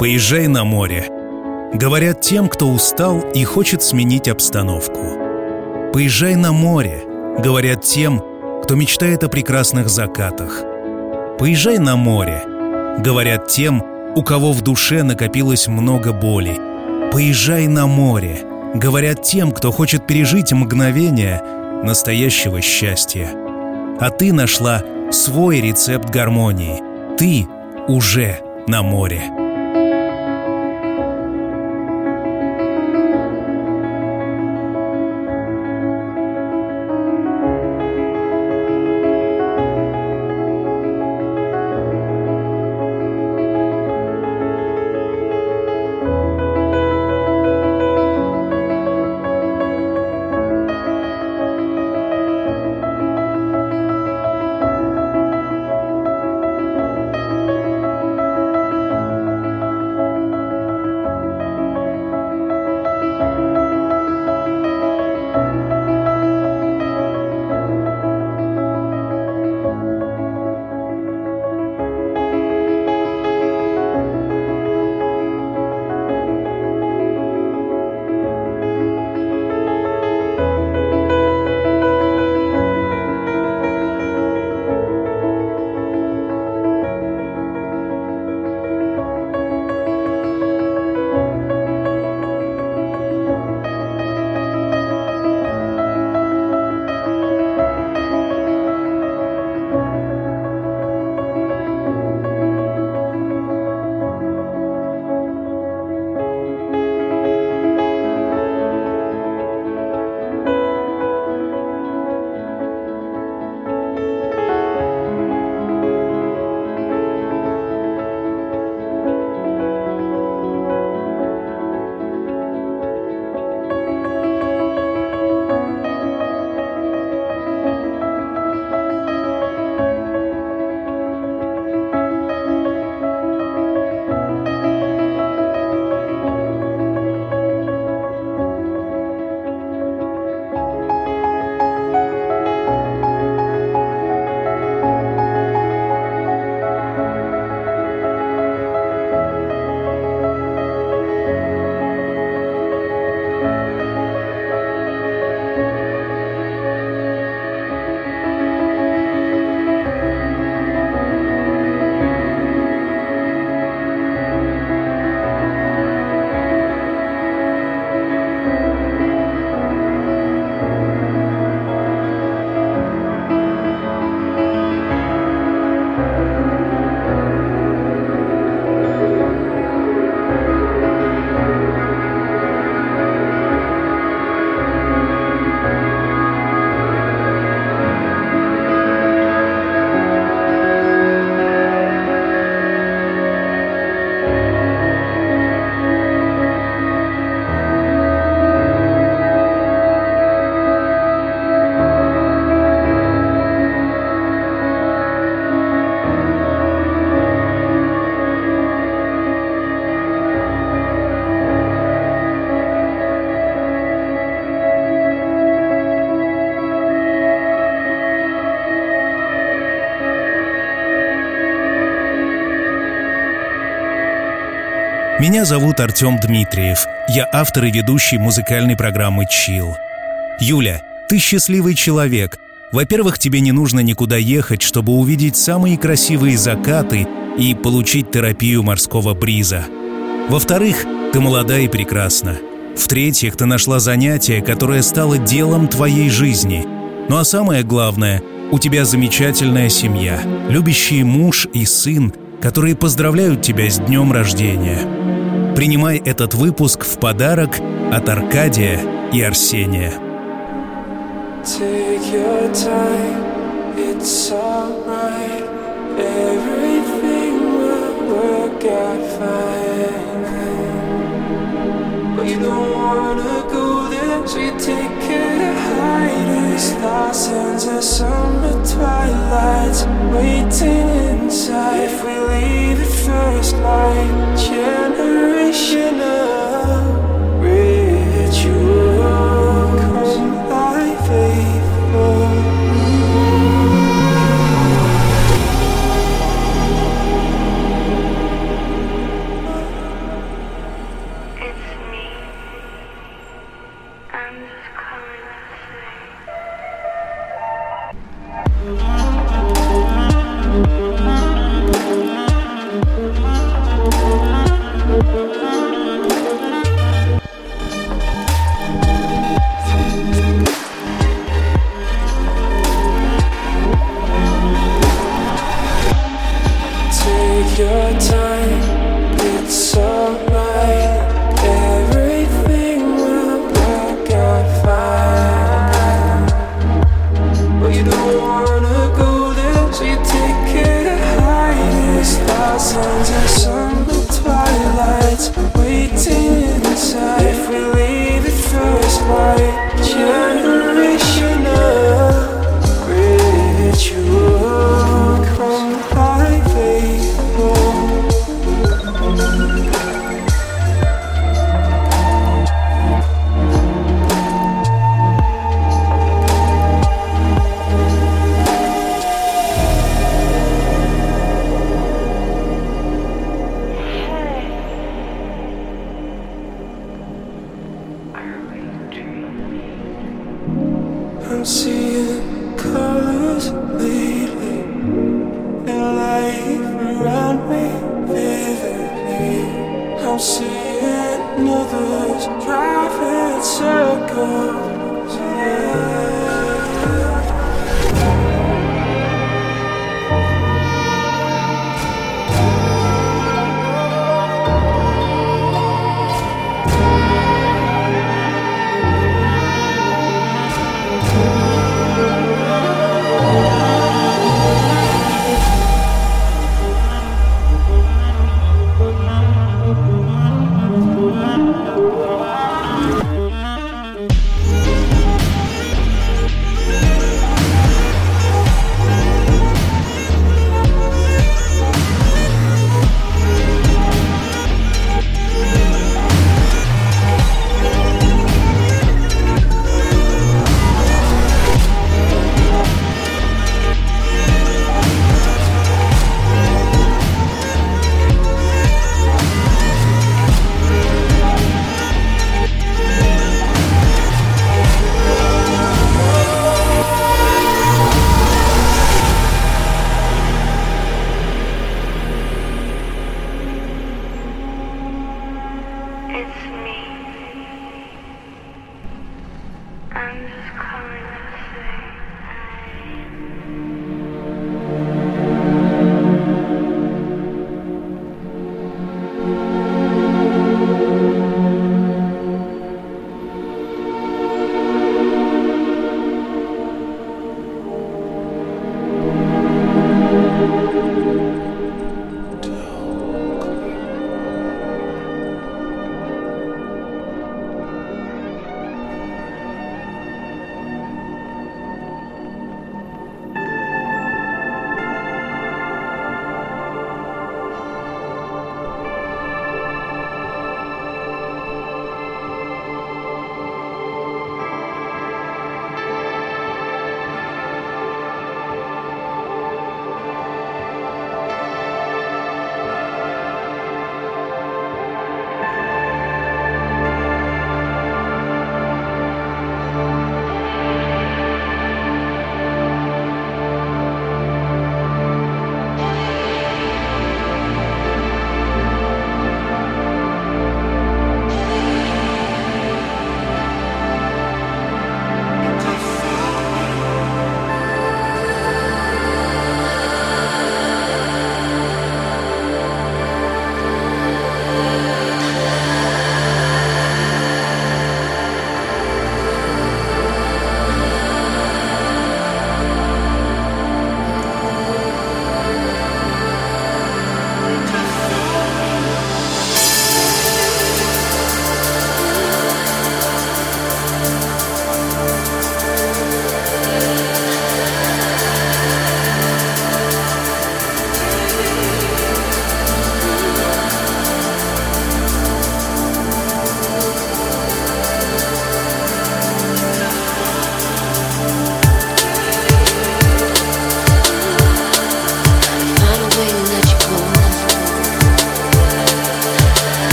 Поезжай на море. Говорят тем, кто устал и хочет сменить обстановку. Поезжай на море. Говорят тем, кто мечтает о прекрасных закатах. Поезжай на море. Говорят тем, у кого в душе накопилось много боли. Поезжай на море. Говорят тем, кто хочет пережить мгновение настоящего счастья. А ты нашла свой рецепт гармонии. Ты уже на море. Меня зовут Артем Дмитриев. Я автор и ведущий музыкальной программы «Чил». Юля, ты счастливый человек. Во-первых, тебе не нужно никуда ехать, чтобы увидеть самые красивые закаты и получить терапию морского бриза. Во-вторых, ты молода и прекрасна. В-третьих, ты нашла занятие, которое стало делом твоей жизни. Ну а самое главное, у тебя замечательная семья, любящий муж и сын, которые поздравляют тебя с днем рождения. Принимай этот выпуск в подарок от Аркадия и Арсения. Take your time, it's alright. Everything will work out fine. But you don't wanna go She ticket to hide us, Lost of summer twilights Waiting inside? If we leave at first light Generational ritual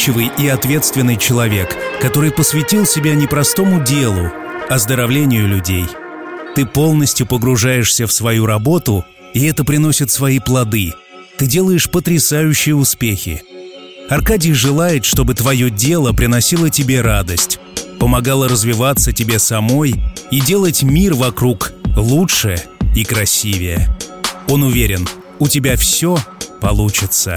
вдумчивый и ответственный человек, который посвятил себя не простому делу, оздоровлению людей. Ты полностью погружаешься в свою работу, и это приносит свои плоды. Ты делаешь потрясающие успехи. Аркадий желает, чтобы твое дело приносило тебе радость, помогало развиваться тебе самой и делать мир вокруг лучше и красивее. Он уверен, у тебя все получится.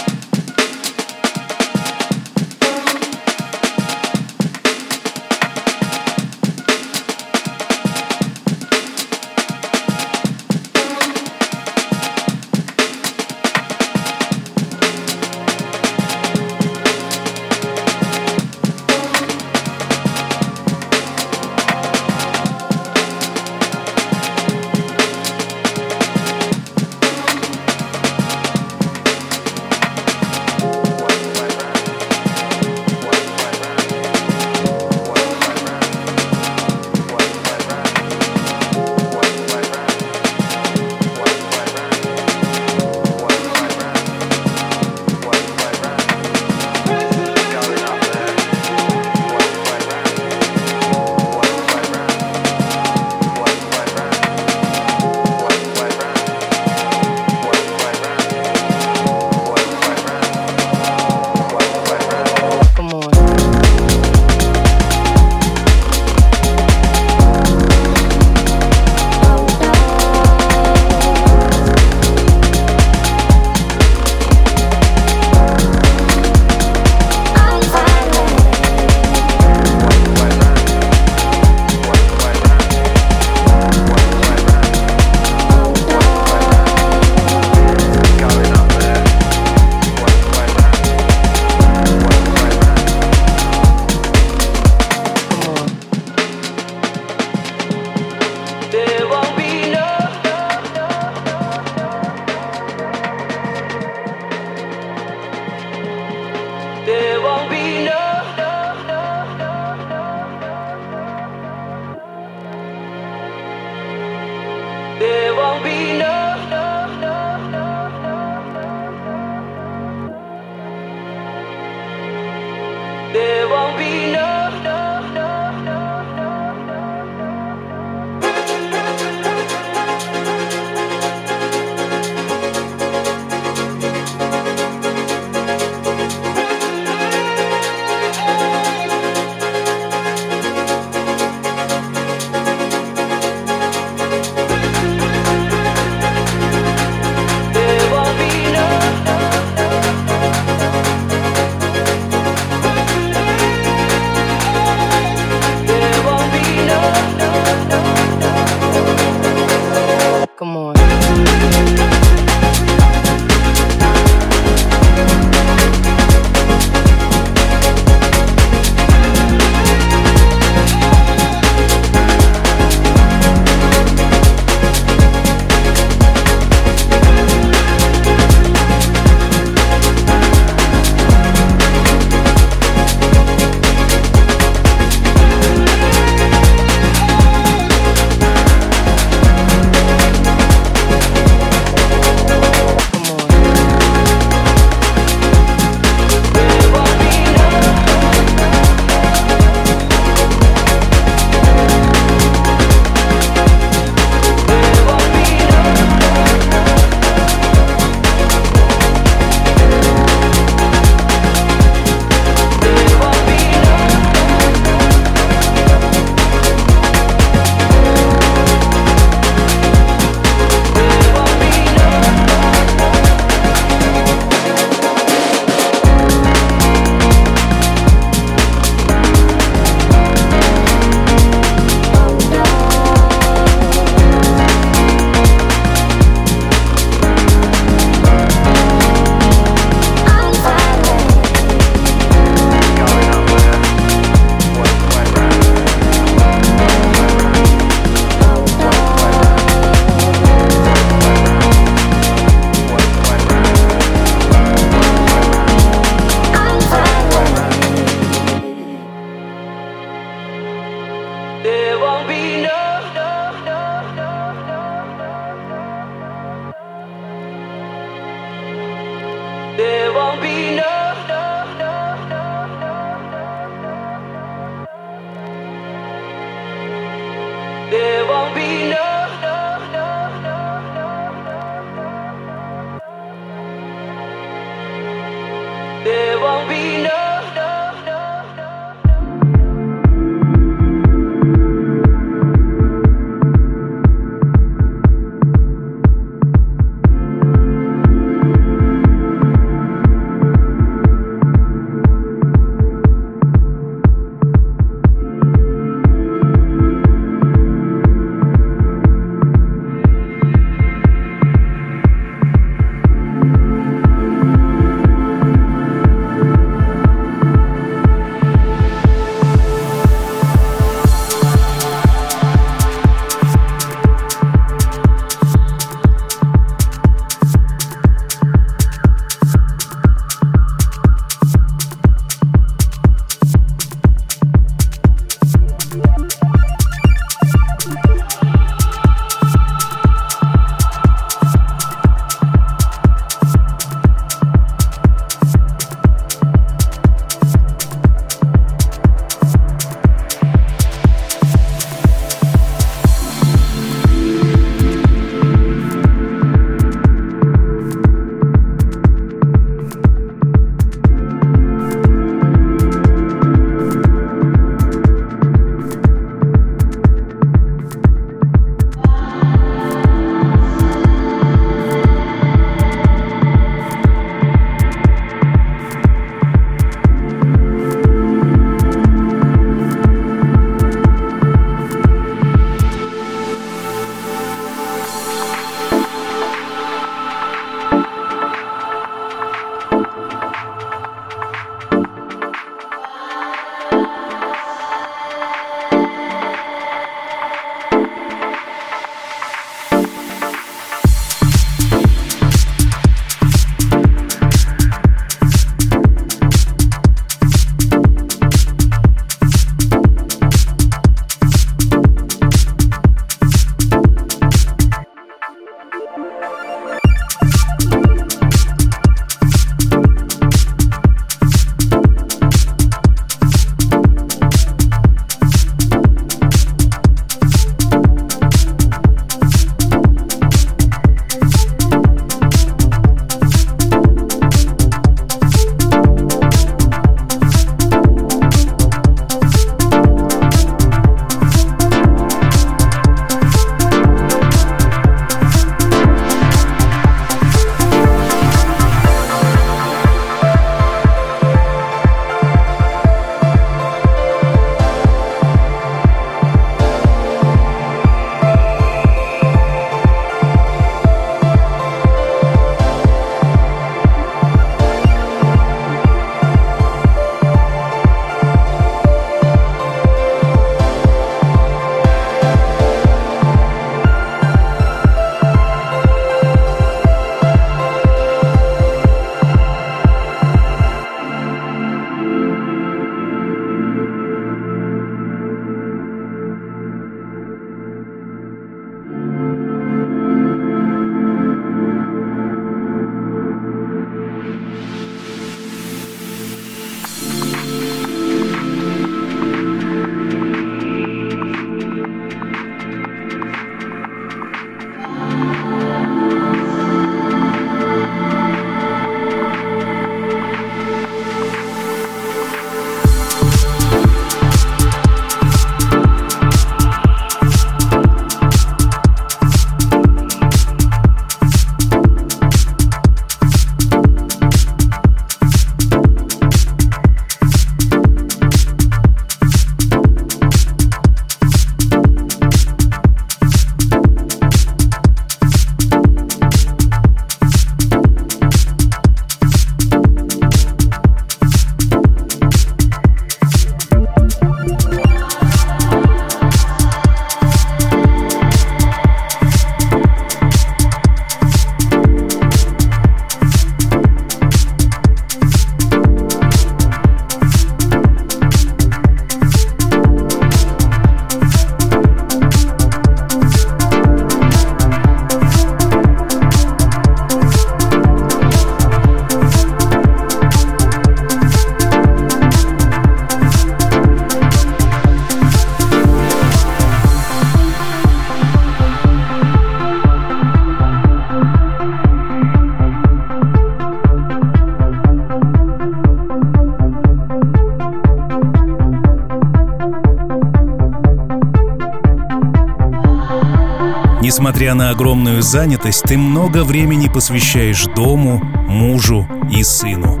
Несмотря на огромную занятость, ты много времени посвящаешь дому, мужу и сыну.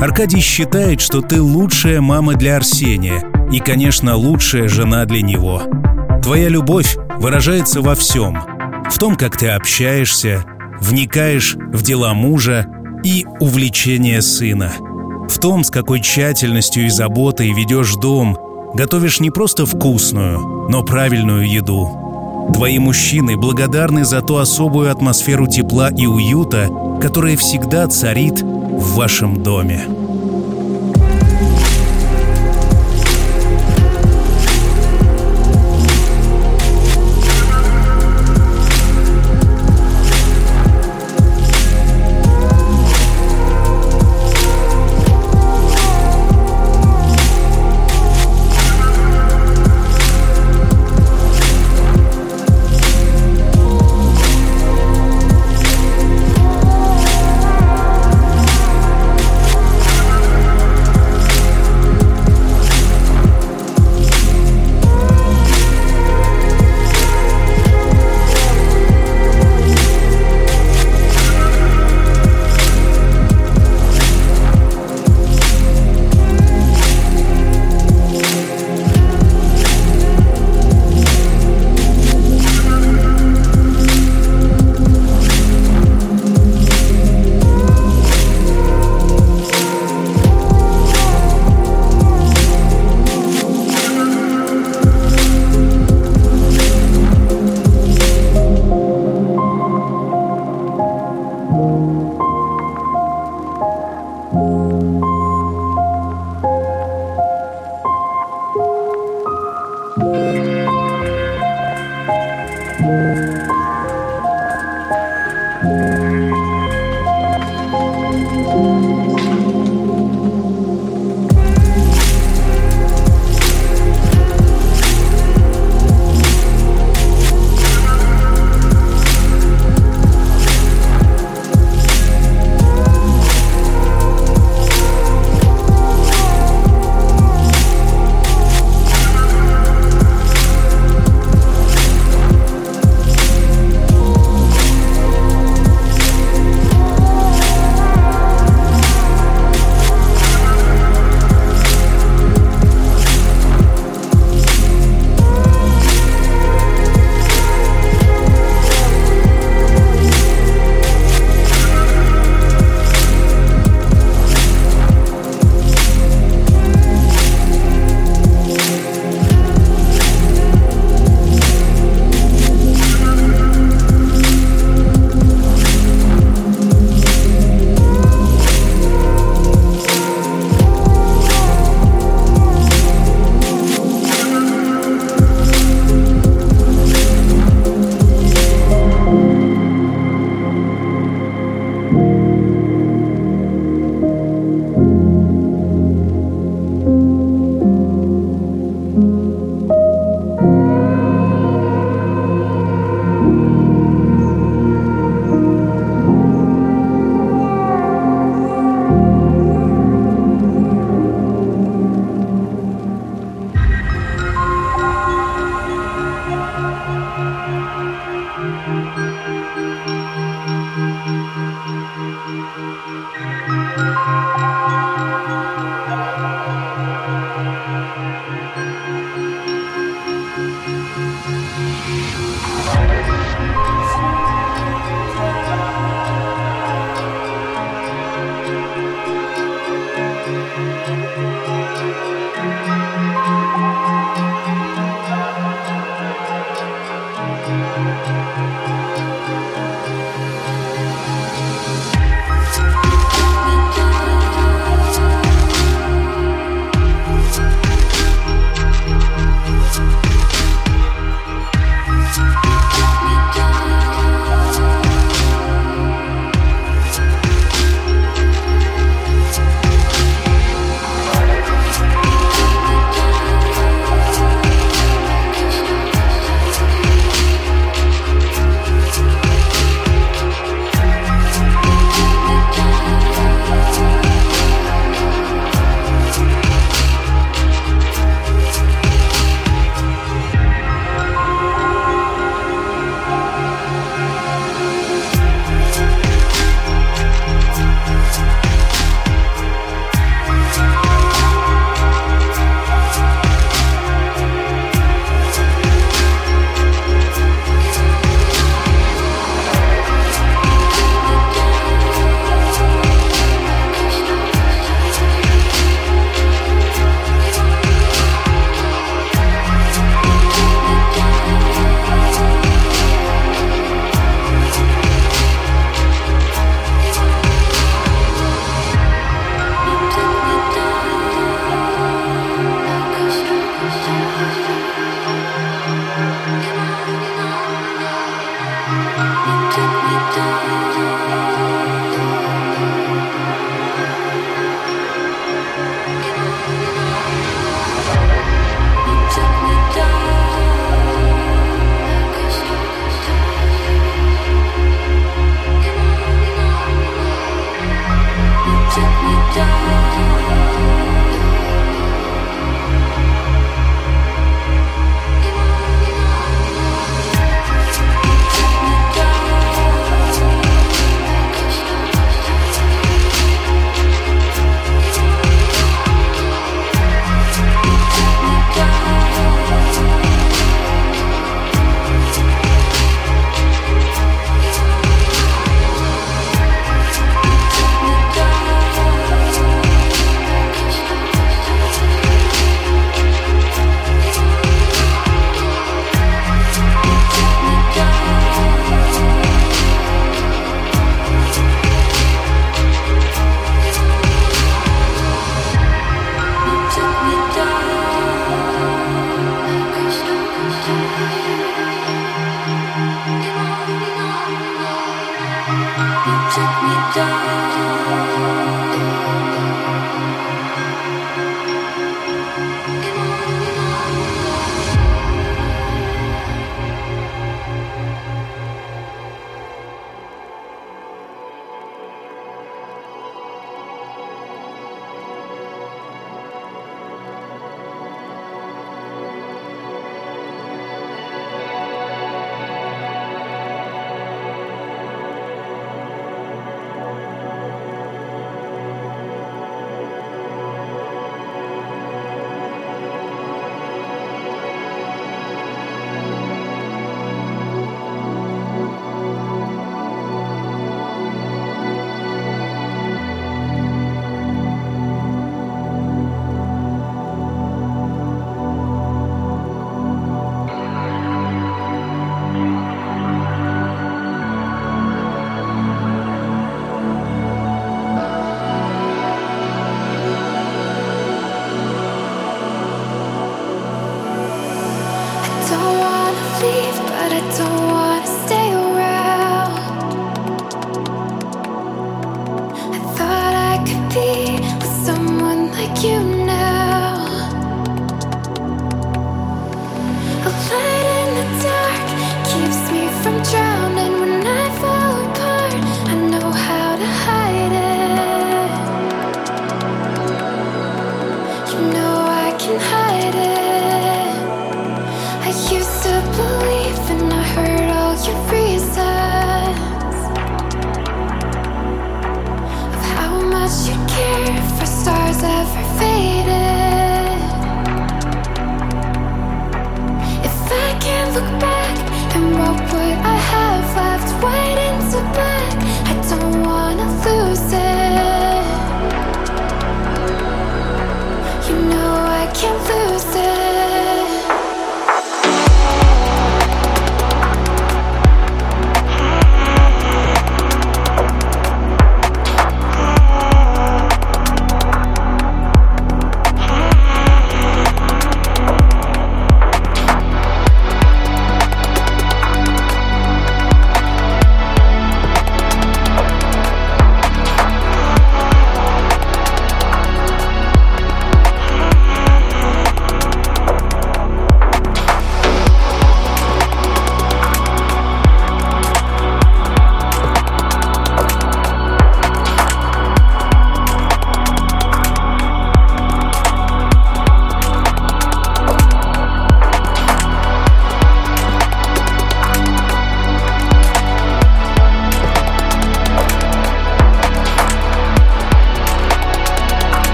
Аркадий считает, что ты лучшая мама для Арсения и, конечно, лучшая жена для него. Твоя любовь выражается во всем. В том, как ты общаешься, вникаешь в дела мужа и увлечения сына. В том, с какой тщательностью и заботой ведешь дом, готовишь не просто вкусную, но правильную еду. Твои мужчины благодарны за ту особую атмосферу тепла и уюта, которая всегда царит в вашем доме. Música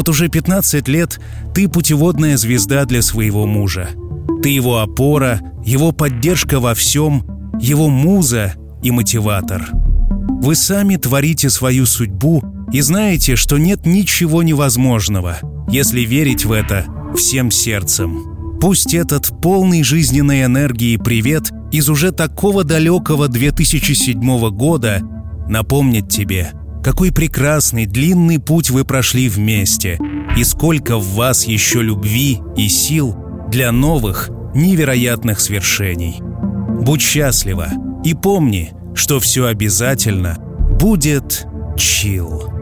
вот уже 15 лет ты путеводная звезда для своего мужа. Ты его опора, его поддержка во всем, его муза и мотиватор. Вы сами творите свою судьбу и знаете, что нет ничего невозможного, если верить в это всем сердцем. Пусть этот полный жизненной энергии привет из уже такого далекого 2007 года напомнит тебе, какой прекрасный длинный путь вы прошли вместе и сколько в вас еще любви и сил для новых невероятных свершений. Будь счастлива и помни, что все обязательно будет чил.